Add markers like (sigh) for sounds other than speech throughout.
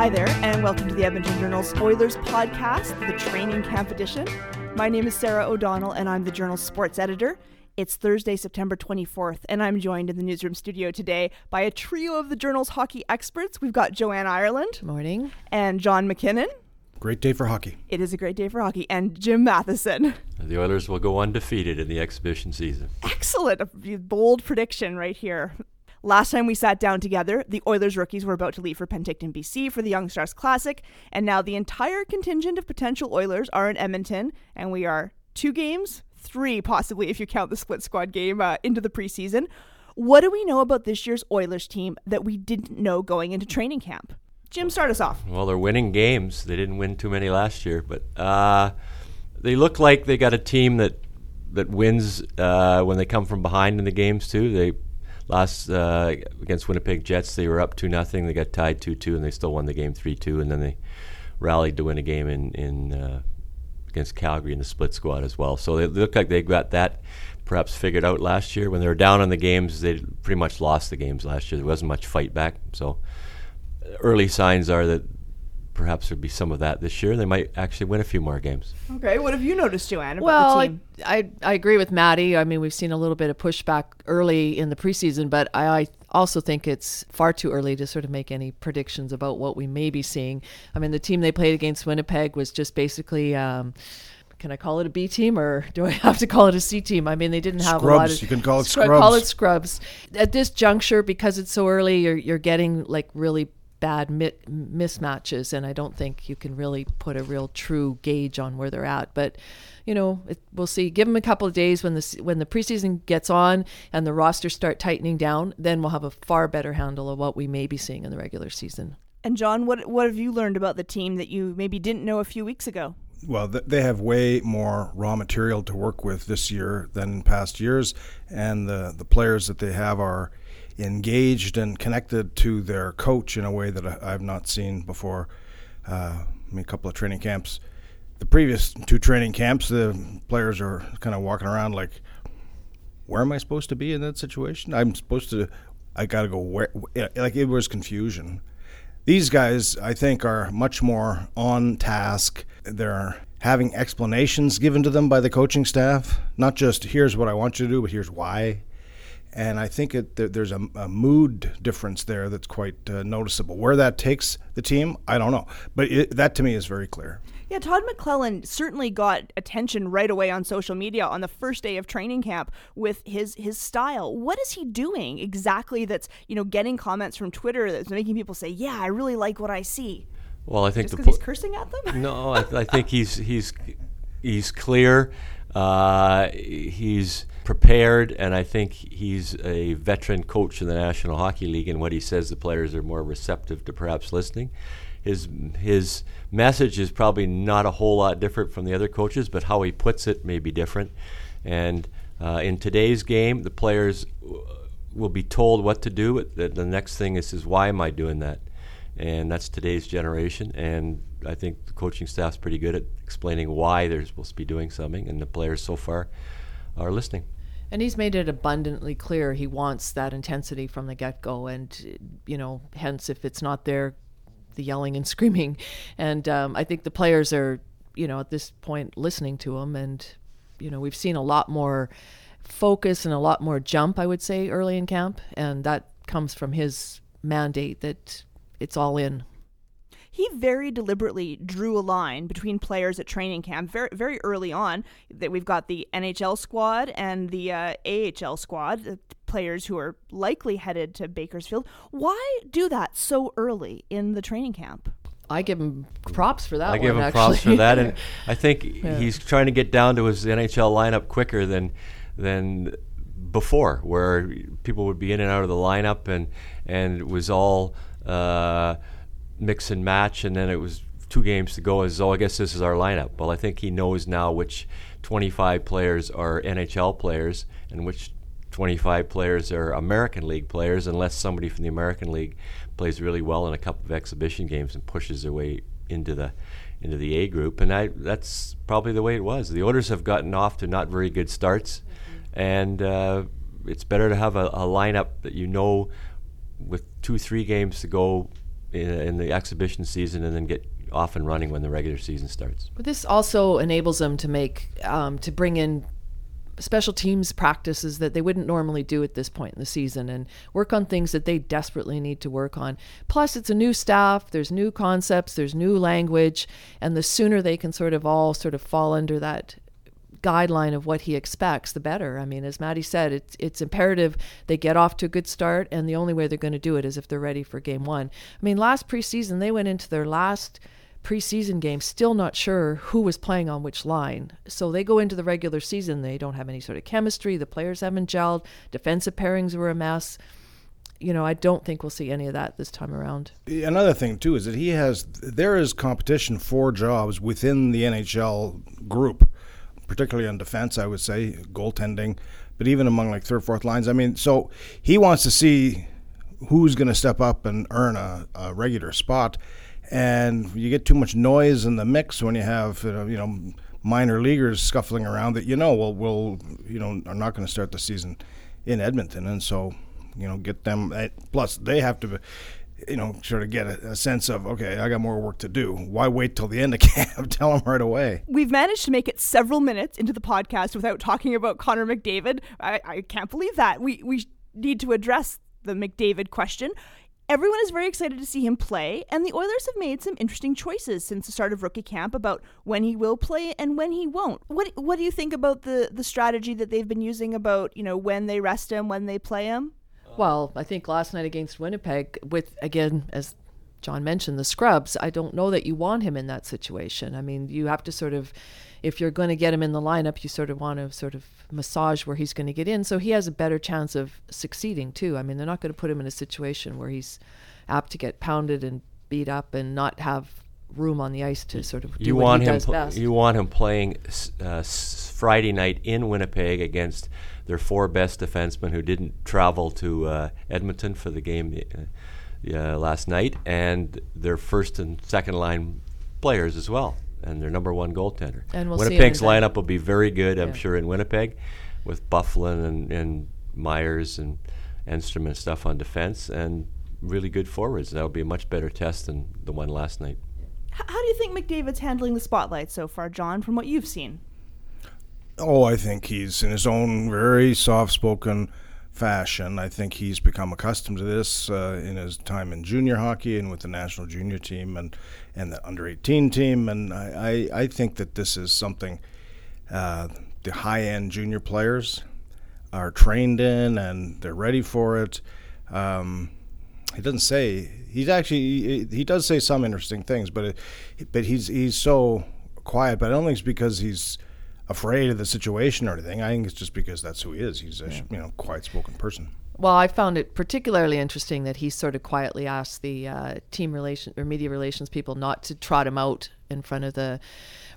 Hi there, and welcome to the Edmonton Journal's Oilers podcast, the training camp edition. My name is Sarah O'Donnell, and I'm the Journal's sports editor. It's Thursday, September 24th, and I'm joined in the newsroom studio today by a trio of the Journal's hockey experts. We've got Joanne Ireland. Morning. And John McKinnon. Great day for hockey. It is a great day for hockey. And Jim Matheson. The Oilers will go undefeated in the exhibition season. Excellent. A bold prediction right here. Last time we sat down together, the Oilers rookies were about to leave for Penticton, BC for the Young Stars Classic, and now the entire contingent of potential Oilers are in Edmonton, and we are two games, three possibly if you count the split squad game uh, into the preseason. What do we know about this year's Oilers team that we didn't know going into training camp? Jim, start us off. Well, they're winning games. They didn't win too many last year, but uh, they look like they got a team that that wins uh, when they come from behind in the games too. They last uh, against Winnipeg Jets, they were up two nothing. They got tied two two, and they still won the game three two. And then they rallied to win a game in in uh, against Calgary in the split squad as well. So they look like they got that perhaps figured out last year. When they were down on the games, they pretty much lost the games last year. There wasn't much fight back. So early signs are that perhaps there'd be some of that this year. They might actually win a few more games. Okay, what have you noticed, Joanne? About well, the team? I, I I agree with Matty. I mean, we've seen a little bit of pushback early in the preseason, but I, I also think it's far too early to sort of make any predictions about what we may be seeing. I mean, the team they played against Winnipeg was just basically. Um, can I call it a B team or (laughs) do I have to call it a C team? I mean, they didn't have scrubs. a lot of. You can call it scrubs. Call it scrubs. At this juncture, because it's so early, you're you're getting like really bad mi- mismatches, and I don't think you can really put a real true gauge on where they're at. But you know, it, we'll see. Give them a couple of days when the when the preseason gets on and the rosters start tightening down, then we'll have a far better handle of what we may be seeing in the regular season. And John, what what have you learned about the team that you maybe didn't know a few weeks ago? Well, they have way more raw material to work with this year than in past years, and the the players that they have are engaged and connected to their coach in a way that I, have not seen before. Uh, I mean, a couple of training camps. The previous two training camps, the players are kind of walking around like, "Where am I supposed to be in that situation? I'm supposed to, I got to go where?" Like it was confusion. These guys, I think, are much more on task. They're having explanations given to them by the coaching staff, not just "Here's what I want you to do," but "Here's why." And I think it, there's a, a, mood difference there that's quite uh, noticeable. Where that takes the team, I don't know, but it, that to me is very clear. Yeah, Todd McLellan certainly got attention right away on social media on the first day of training camp with his his style. What is he doing exactly that's you know getting comments from Twitter that's making people say, "Yeah, I really like what I see." Well, I think Just the because he's cursing at them. No, I, I think he's he's he's clear. Uh, he's prepared, and I think he's a veteran coach in the National Hockey League. And what he says, the players are more receptive to perhaps listening. His his message is probably not a whole lot different from the other coaches, but how he puts it may be different. And uh, in today's game, the players w- will be told what to do. The, the next thing is, is why am I doing that? And that's today's generation. And I think the coaching staff's pretty good at explaining why they're supposed to be doing something, and the players so far are listening. And he's made it abundantly clear he wants that intensity from the get go. And, you know, hence, if it's not there, the yelling and (laughs) screaming. And um, I think the players are, you know, at this point listening to him. And you know, we've seen a lot more focus and a lot more jump, I would say, early in camp, and that comes from his mandate that it's all in. He very deliberately drew a line between players at training camp very very early on. That we've got the NHL squad and the uh, AHL squad, the players who are likely headed to Bakersfield. Why do that so early in the training camp? I give him props for that. I give him actually. props for that, and (laughs) I think he's trying to get down to his NHL lineup quicker than than before, where people would be in and out of the lineup, and and it was all uh, mix and match, and then it was two games to go. As oh, I guess this is our lineup. Well, I think he knows now which 25 players are NHL players and which 25 players are American League players, unless somebody from the American League plays really well in a couple of exhibition games and pushes their way into the into the A group. And I, that's probably the way it was. The Oilers have gotten off to not very good starts, and uh, it's better to have a, a lineup that you know with two, three games to go in, in the exhibition season, and then get off and running when the regular season starts. But this also enables them to make um, to bring in special teams practices that they wouldn't normally do at this point in the season and work on things that they desperately need to work on. Plus, it's a new staff, there's new concepts, there's new language, and the sooner they can sort of all sort of fall under that guideline of what he expects, the better. I mean, as Matty said, it's it's imperative they get off to a good start, and the only way they're going to do it is if they're ready for game one. I mean, last preseason they went into their last preseason game still not sure who was playing on which line. So they go into the regular season, they don't have any sort of chemistry, the players haven't gelled, defensive pairings were a mess. You know, I don't think we'll see any of that this time around. Another thing too is that he has there is competition for jobs within the NHL group, particularly on defense. I would say goaltending, but even among like third, fourth lines. I mean, so he wants to see who's going to step up and earn a, a regular spot and you get too much noise in the mix when you have you know, you know minor leaguers scuffling around that you know will will you know are not going to start the season in Edmonton, and so you know get them. Eh, plus, they have to. You know, sort of get a, a, sense of okay, I got more work to do. Why wait till the end of (laughs) camp? Tell them right away. We've managed to make it several minutes into the podcast without talking about Connor McDavid. I, I can't believe that. We we need to address the McDavid question. Everyone is very excited to see him play, and the Oilers have made some interesting choices since the start of rookie camp about when he will play and when he won't. What what do you think about the the strategy that they've been using about, you know, when they rest him, when they play him? Well, I think last night against Winnipeg with again as John mentioned the scrubs, I don't know that you want him in that situation. I mean, you have to sort of if you're going to get him in the lineup, you sort of want to sort of massage where he's going to get in so he has a better chance of succeeding too. I mean, they're not going to put him in a situation where he's apt to get pounded and beat up and not have room on the ice to sort of do you what want he him does pl- best. you want him playing uh, Friday night in Winnipeg against their four best defensemen who didn't travel to uh, Edmonton for the game uh, last night and their first and second line players as well and their number one goaltender. And we'll Winnipeg's see him lineup will be very good, I'm Yeah. sure, in Winnipeg, with Byfuglien and, and Myers and Enstrom and stuff on defense, and really good forwards. That'll be a much better test than the one last night. How do you think McDavid's handling the spotlight so far, John, from what you've seen? Oh, I think he's in his own very soft-spoken fashion. I think he's become accustomed to this uh, in his time in junior hockey and with the national junior team and and the under 18 team. And I, I, I think that this is something uh, the high-end junior players are trained in and they're ready for it. Um, he doesn't say he's actually he, he does say some interesting things, but it, but he's he's so quiet. But I don't think it's because he's afraid of the situation or anything. I think it's just because that's who he is. He's a you know quiet spoken person. Well, I found it particularly interesting that he sort of quietly asked the uh, team relation or media relations people not to trot him out in front of the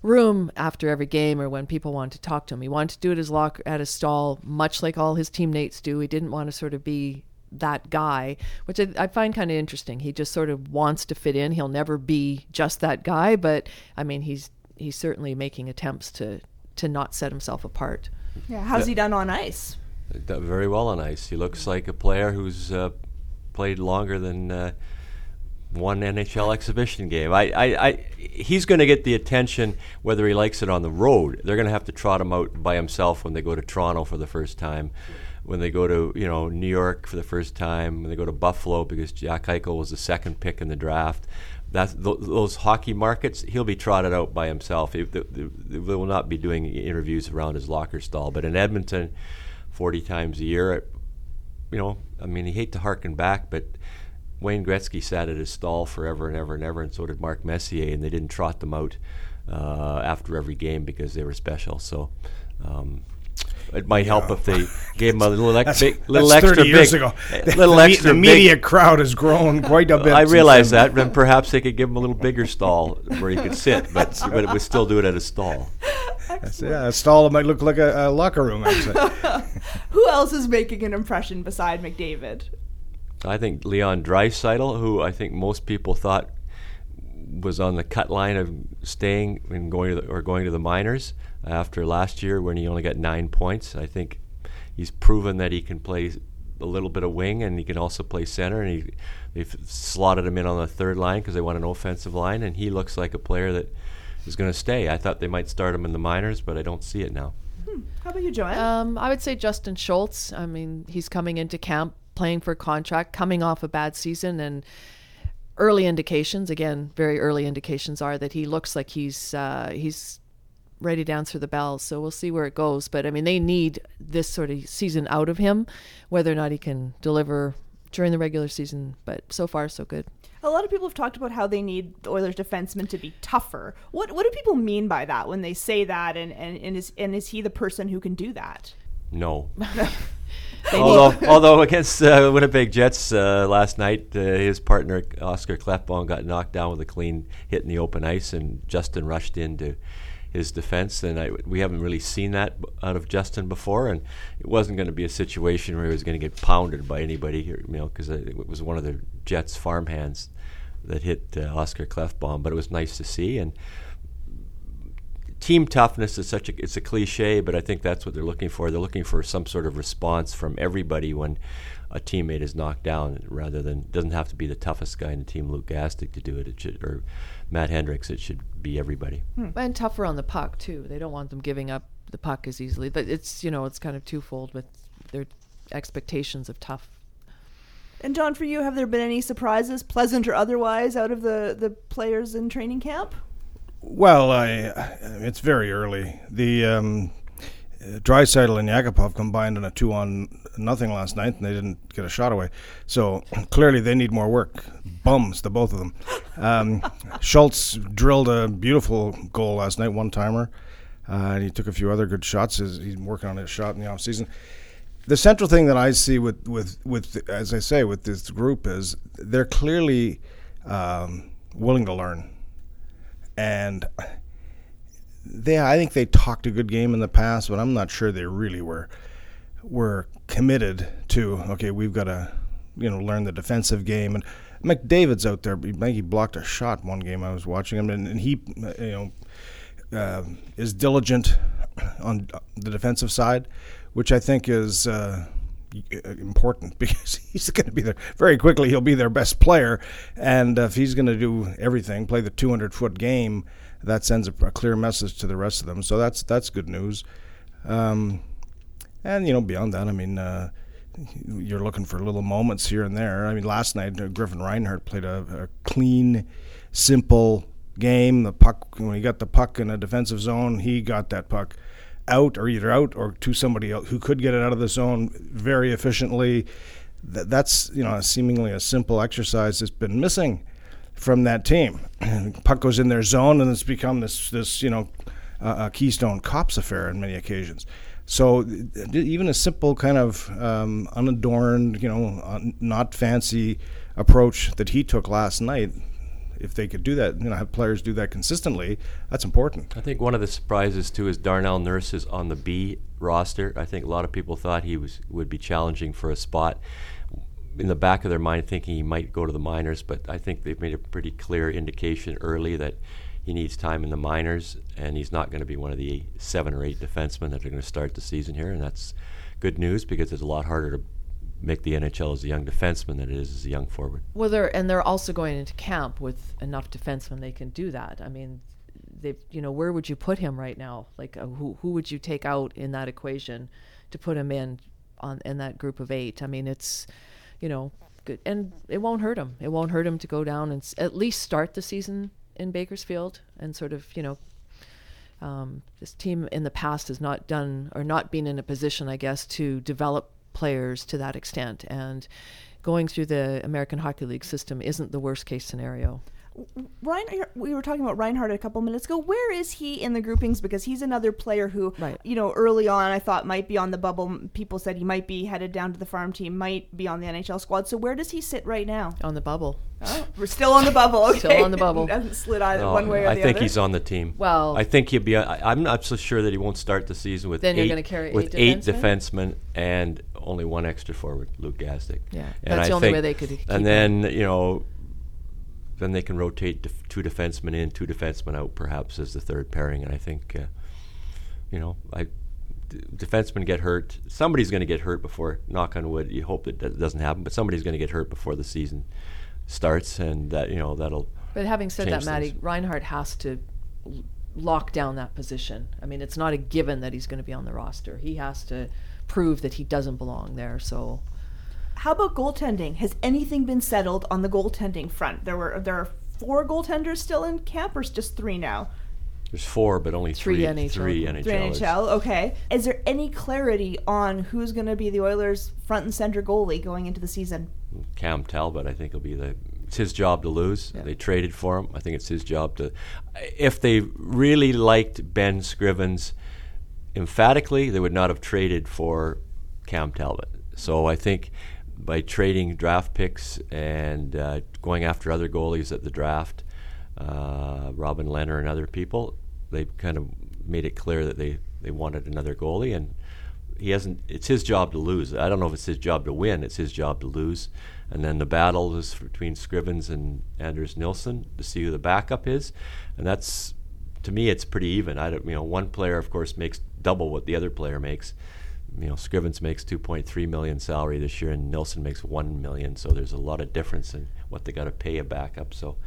room after every game or when people wanted to talk to him. He wanted to do it his locker at his stall, much like all his teammates do. He didn't want to sort of be that guy, which I, I find kind of interesting. He just sort of wants to fit in. He'll never be just that guy, but I mean, he's he's certainly making attempts to to not set himself apart. Yeah, how's he done on ice? Done very well on ice. He looks like a player who's uh, played longer than uh, one NHL exhibition game. I, I, I he's going to get the attention whether he likes it on the road. They're going to have to trot him out by himself when they go to Toronto for the first time, when they go to you know New York for the first time, when they go to Buffalo because Jack Eichel was the second pick in the draft. That's th- those hockey markets. He'll be trotted out by himself. They, they, they will not be doing interviews around his locker stall. But in Edmonton, forty times a year, you know, I mean, you hate to harken back, but Wayne Gretzky sat at his stall forever and ever and ever, and so did Mark Messier, and they didn't trot them out uh, after every game because they were special. So. Um, it might help if they (laughs) gave him a little, ex- big, little that's extra 30 years big, ago. (laughs) a little the, extra the big- media crowd has grown quite a (laughs) bit. I realize that, and perhaps they could give him a little bigger stall where he could sit, but but it would still do it at a stall. That's- Yeah, a stall that might look like a, a locker room. Actually. Who else is making an impression beside McDavid? I think Leon Draisaitl, who I think most people thought was on the cut line of staying and going to the, or going to the minors after last year when he only got nine points. I think he's proven that he can play a little bit of wing and he can also play center. And he they've slotted him in on the third line because they want an offensive line, and he looks like a player that is going to stay. I thought they might start him in the minors, but I don't see it now. How about you, Joanne? Um, I would say Justin Schultz. I mean, he's coming into camp playing for a contract, coming off a bad season, and early indications, again, very early indications are that he looks like he's uh, he's ready to answer the bell. So we'll see where it goes. But I mean, they need this sort of season out of him, whether or not he can deliver during the regular season. But so far, so good. A lot of people have talked about how they need the Oilers defensemen to be tougher. What what do people mean by that when they say that? And, and, and is and is he the person who can do that? No. (laughs) (laughs) Although, (laughs) although against uh, Winnipeg Jets uh, last night, uh, his partner Oscar Klefbom got knocked down with a clean hit in the open ice, and Justin rushed into his defense. And I, we haven't really seen that out of Justin before. And it wasn't going to be a situation where he was going to get pounded by anybody, here, you know, because it was one of the Jets' farmhands that hit uh, Oscar Klefbom. But it was nice to see. And team toughness is such a it's a cliche, but I think that's what they're looking for. They're looking for some sort of response from everybody when a teammate is knocked down, rather than doesn't have to be the toughest guy in the team, Luke Gazdic, to do it. It should or Matt Hendricks. It should be everybody. and tougher on the puck too. They don't want them giving up the puck as easily. But it's you know it's kind of twofold with their expectations of tough. And John, for you, have there been any surprises, pleasant or otherwise, out of the the players in training camp? Well, I, it's very early. The um, Draisaitl and Yakupov combined in a two on nothing last night, and they didn't get a shot away. So clearly, they need more work. Bums, the both of them. Um, (laughs) Schultz drilled a beautiful goal last night, one timer, uh, and he took a few other good shots. He's he's working on his shot in the off season. The central thing that I see with with with as I say with this group is they're clearly um, willing to learn and they I think they talked a good game in the past, but I'm not sure they really were were committed to okay, we've got to you know learn the defensive game and McDavid's out there. I think he blocked a shot one game I was watching him, and, and he you know uh, is diligent on the defensive side, which I think is. Uh, important (laughs) because he's going to be there very quickly. He'll be their best player, and if he's going to do everything, play the 200 foot game, that sends a, a, clear message to the rest of them. So that's that's good news. Um, and you know, beyond that, I mean, uh, you're looking for little moments here and there. I mean, last night uh, Griffin Reinhardt played a, a clean, simple game. The puck when he got the puck in a defensive zone, he got that puck out or either out or to somebody else who could get it out of the zone very efficiently. Th- that's you know seemingly a simple exercise that's been missing from that team. (clears throat) Puck goes in their zone and it's become this this you know uh, a Keystone Cops affair on many occasions. So even a simple kind of um, unadorned, you know, uh, not fancy approach that he took last night if they could do that, you know, have players do that consistently, that's important. I think one of the surprises too is Darnell Nurse is on the B roster. I think a lot of people thought he was would be challenging for a spot. In the back of their mind, thinking he might go to the minors, but I think they've made a pretty clear indication early that he needs time in the minors, and he's not going to be one of the seven or eight defensemen that are going to start the season here, and that's good news because it's a lot harder to make the NHL as a young defenseman than it is as a young forward. Well, they're and they're also going into camp with enough defensemen they can do that. I mean, they you know where would you put him right now? Like uh, who who would you take out in that equation to put him in on in that group of eight? I mean, it's you know good and it won't hurt him. It won't hurt him to go down and s- at least start the season in Bakersfield and sort of you know. Um, this team in the past has not done or not been in a position, I guess, to develop players to that extent. And going through the American Hockey League system isn't the worst case scenario. Ryan, we were talking about Reinhardt a couple minutes ago. Where is he in the groupings? Because he's another player who, Right. you know, early on I thought might be on the bubble. People said he might be headed down to the farm team, might be on the NHL squad. So where does he sit right now? On the bubble. Oh, we're still on the bubble. Okay. Still on the bubble. (laughs) Hasn't slid either No, one way or I the think he's on the team. Well- I think he'll be. I, I'm not so sure that he won't start the season with Then eight, you're gonna carry with eight eight defensemen? defensemen and only one extra forward, Luke Gazdic. Yeah, and that's I the only think- way they could keep And then you know, then they can rotate def- two defensemen in, two defensemen out, perhaps as the third pairing. And I think, uh, you know, I. d- Defensemen get hurt. Somebody's going to get hurt before. Knock on wood. You hope that that doesn't happen, but somebody's going to get hurt before the season starts, and that you know that'll But having said that, Matty, things. Reinhardt has to l- lock down that position. I mean, it's not a given that he's going to be on the roster. He has to prove that he doesn't belong there. So How about goaltending? Has anything been settled on the goaltending front? There were there are four goaltenders still in camp, or is just three now? There's four, but only Three three NHL. Three NHLers. Three NHL. Okay. Is there any clarity on who's going to be the Oilers' front and center goalie going into the season? Cam Talbot, I think, will be the. It's his job to lose. Yeah. They traded for him. I think it's his job to. If they really liked Ben Scrivens emphatically, they would not have traded for Cam Talbot. So I think by trading draft picks and uh, going after other goalies at the draft, uh, Robin Leonard and other people, they kind of made it clear that they, they wanted another goalie and he hasn't it's his job to lose. I don't know if it's his job to win, it's his job to lose. And then the battle is between Scrivens and Anders Nilsson to see who the backup is. And that's to me it's pretty even. I don't you know, one player of course makes double what the other player makes. You know, Scrivens makes 2.3 million salary this year, and Nilsson makes 1 million. So there's a lot of difference in what they got to pay a backup. So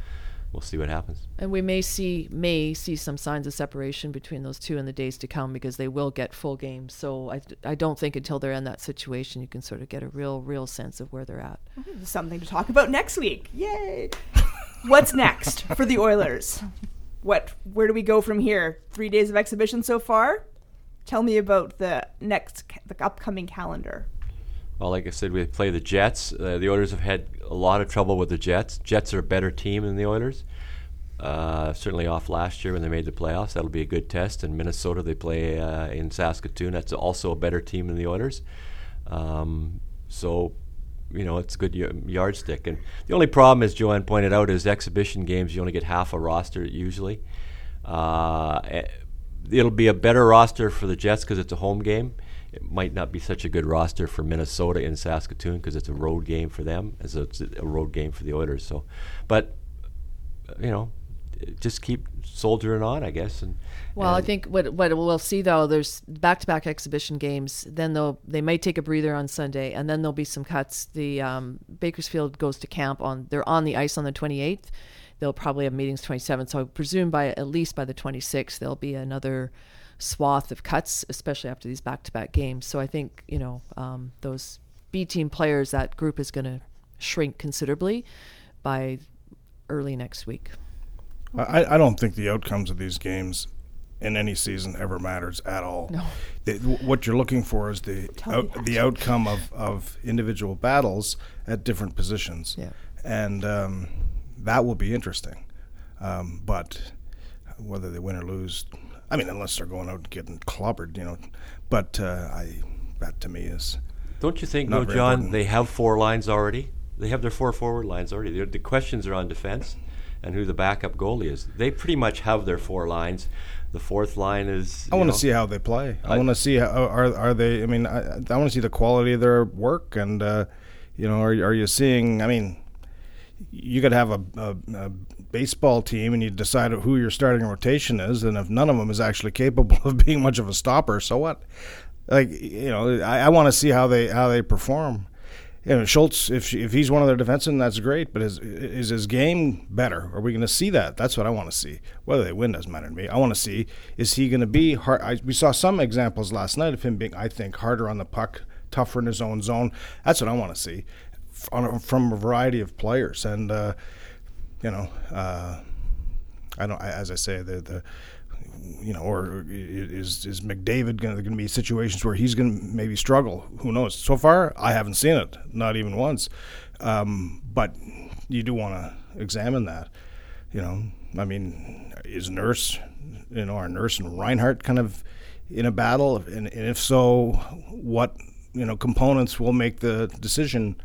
we'll see what happens. And we may see may see some signs of separation between those two in the days to come because they will get full games. So I, I don't think until they're in that situation you can sort of get a real real sense of where they're at. Something to talk about next week. Yay! What's next for the Oilers? What? Where do we go from here? Three days of exhibition so far. Tell me about the next, the upcoming calendar. Well, like I said, we play the Jets. Uh, the Oilers have had a lot of trouble with the Jets. Jets are a better team than the Oilers. Uh, certainly off last year when they made the playoffs. That'll be a good test. In Minnesota, they play uh, in Saskatoon. That's also a better team than the Oilers. Um, so, you know, it's a good y- yardstick. And the only problem, as Joanne pointed out, is exhibition games. You only get half a roster usually. Uh, eh, it'll be a better roster for the Jets because it's a home game. It might not be such a good roster for Minnesota in Saskatoon because it's a road game for them, as it's a road game for the Oilers. So, but you know, just keep soldiering on, I guess. And Well, I think what what we'll see though, there's back-to-back exhibition games. Then they'll they might take a breather on Sunday, and then there'll be some cuts. The um, Bakersfield goes to camp on they're on the ice on the 28th. They'll probably have meetings 27. So I presume by at least by the 26th there'll be another swath of cuts, especially after these back-to-back games. So I think you know um, those B team players that group is going to shrink considerably by early next week. I, I don't think the outcomes of these games in any season ever matters at all. No. The, what you're looking for is the out, the outcome of, of individual battles at different positions, Yeah. and um, that will be interesting. Um, but whether they win or lose, I mean, unless they're going out and getting clobbered, you know. But uh, I that to me is Don't you think, no, John? important. They have four lines already. They have their four forward lines already. They're, the questions are on defense and who the backup goalie is. They pretty much have their four lines. The fourth line is. I want to see how they play. I, I- want to see how are are they. I mean, I, I want to see the quality of their work, and uh, you know, are are you seeing? I mean, you could have a, a, a baseball team, and you decide who your starting rotation is, and if none of them is actually capable (laughs) of being much of a stopper, so what? Like you know, I, I want to see how they how they perform, you know, Schultz, if if he's one of their defensemen, that's great. But is is his game better? Are we going to see that? That's what I want to see. Whether they win doesn't matter to me. I want to see is he going to be hard. I, we saw some examples last night of him being, I think, harder on the puck, tougher in his own zone. That's what I want to see from, from a variety of players. And uh, you know, uh, I don't. As I say, the the you know, or is is McDavid going to be situations where he's going to maybe struggle? Who knows? So far, I haven't seen it, not even once. Um, but you do want to examine that. You know, I mean, is Nurse, you know, our Nurse and Reinhardt kind of in a battle, and, and if so, what you know components will make the decision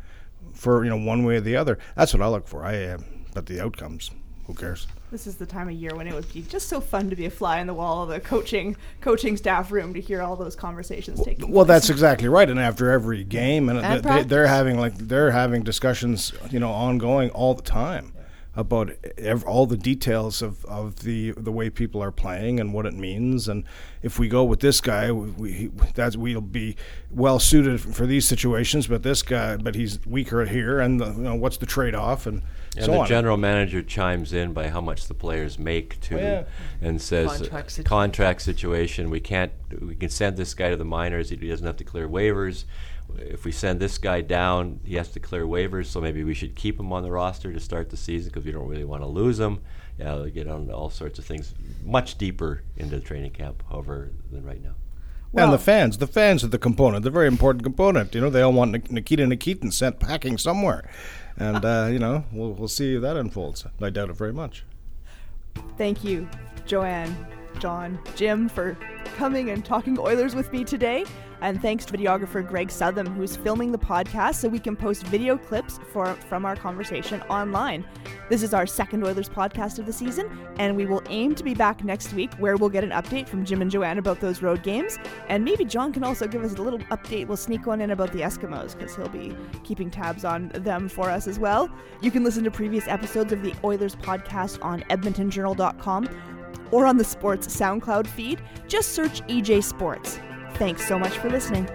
for you know one way or the other? That's what I look for. I uh, but the outcomes, who cares? this is the time of year when it would be just so fun to be a fly on the wall of the coaching coaching staff room to hear all those conversations well, taking well place. that's exactly right and after every game and, and they, they're having like they're having discussions you know ongoing all the time about ev- all the details of, of the the way people are playing and what it means. And if we go with this guy, we, we we'll be well suited for these situations. But this guy, but he's weaker here. And the, you know, what's the trade off? And and so the on. general manager chimes in by how much the players make to, oh, yeah. and says contract situation. contract situation. We can't. We can send this guy to the minors. He doesn't have to clear waivers. If we send this guy down, he has to clear waivers. So maybe we should keep him on the roster to start the season because we don't really want to lose him. Yeah, they get on all sorts of things much deeper into the training camp, however, than right now. Well, and the fans, the fans are the component, the very important component. You know, they all want Nikita Nikitin sent packing somewhere and uh, you know we'll we'll see if that unfolds. I doubt it very much. Thank you, Joanne, John, Jim, for coming and talking Oilers with me today. And thanks to videographer Greg Southam, who's filming the podcast so we can post video clips for, from our conversation online. This is our second Oilers podcast of the season, and we will aim to be back next week where we'll get an update from Jim and Joanne about those road games. And maybe John can also give us a little update. We'll sneak one in about the Eskimos because he'll be keeping tabs on them for us as well. You can listen to previous episodes of the Oilers podcast on edmontonjournal.com or on the Sports SoundCloud feed. Just search EJ Sports. Thanks so much for listening.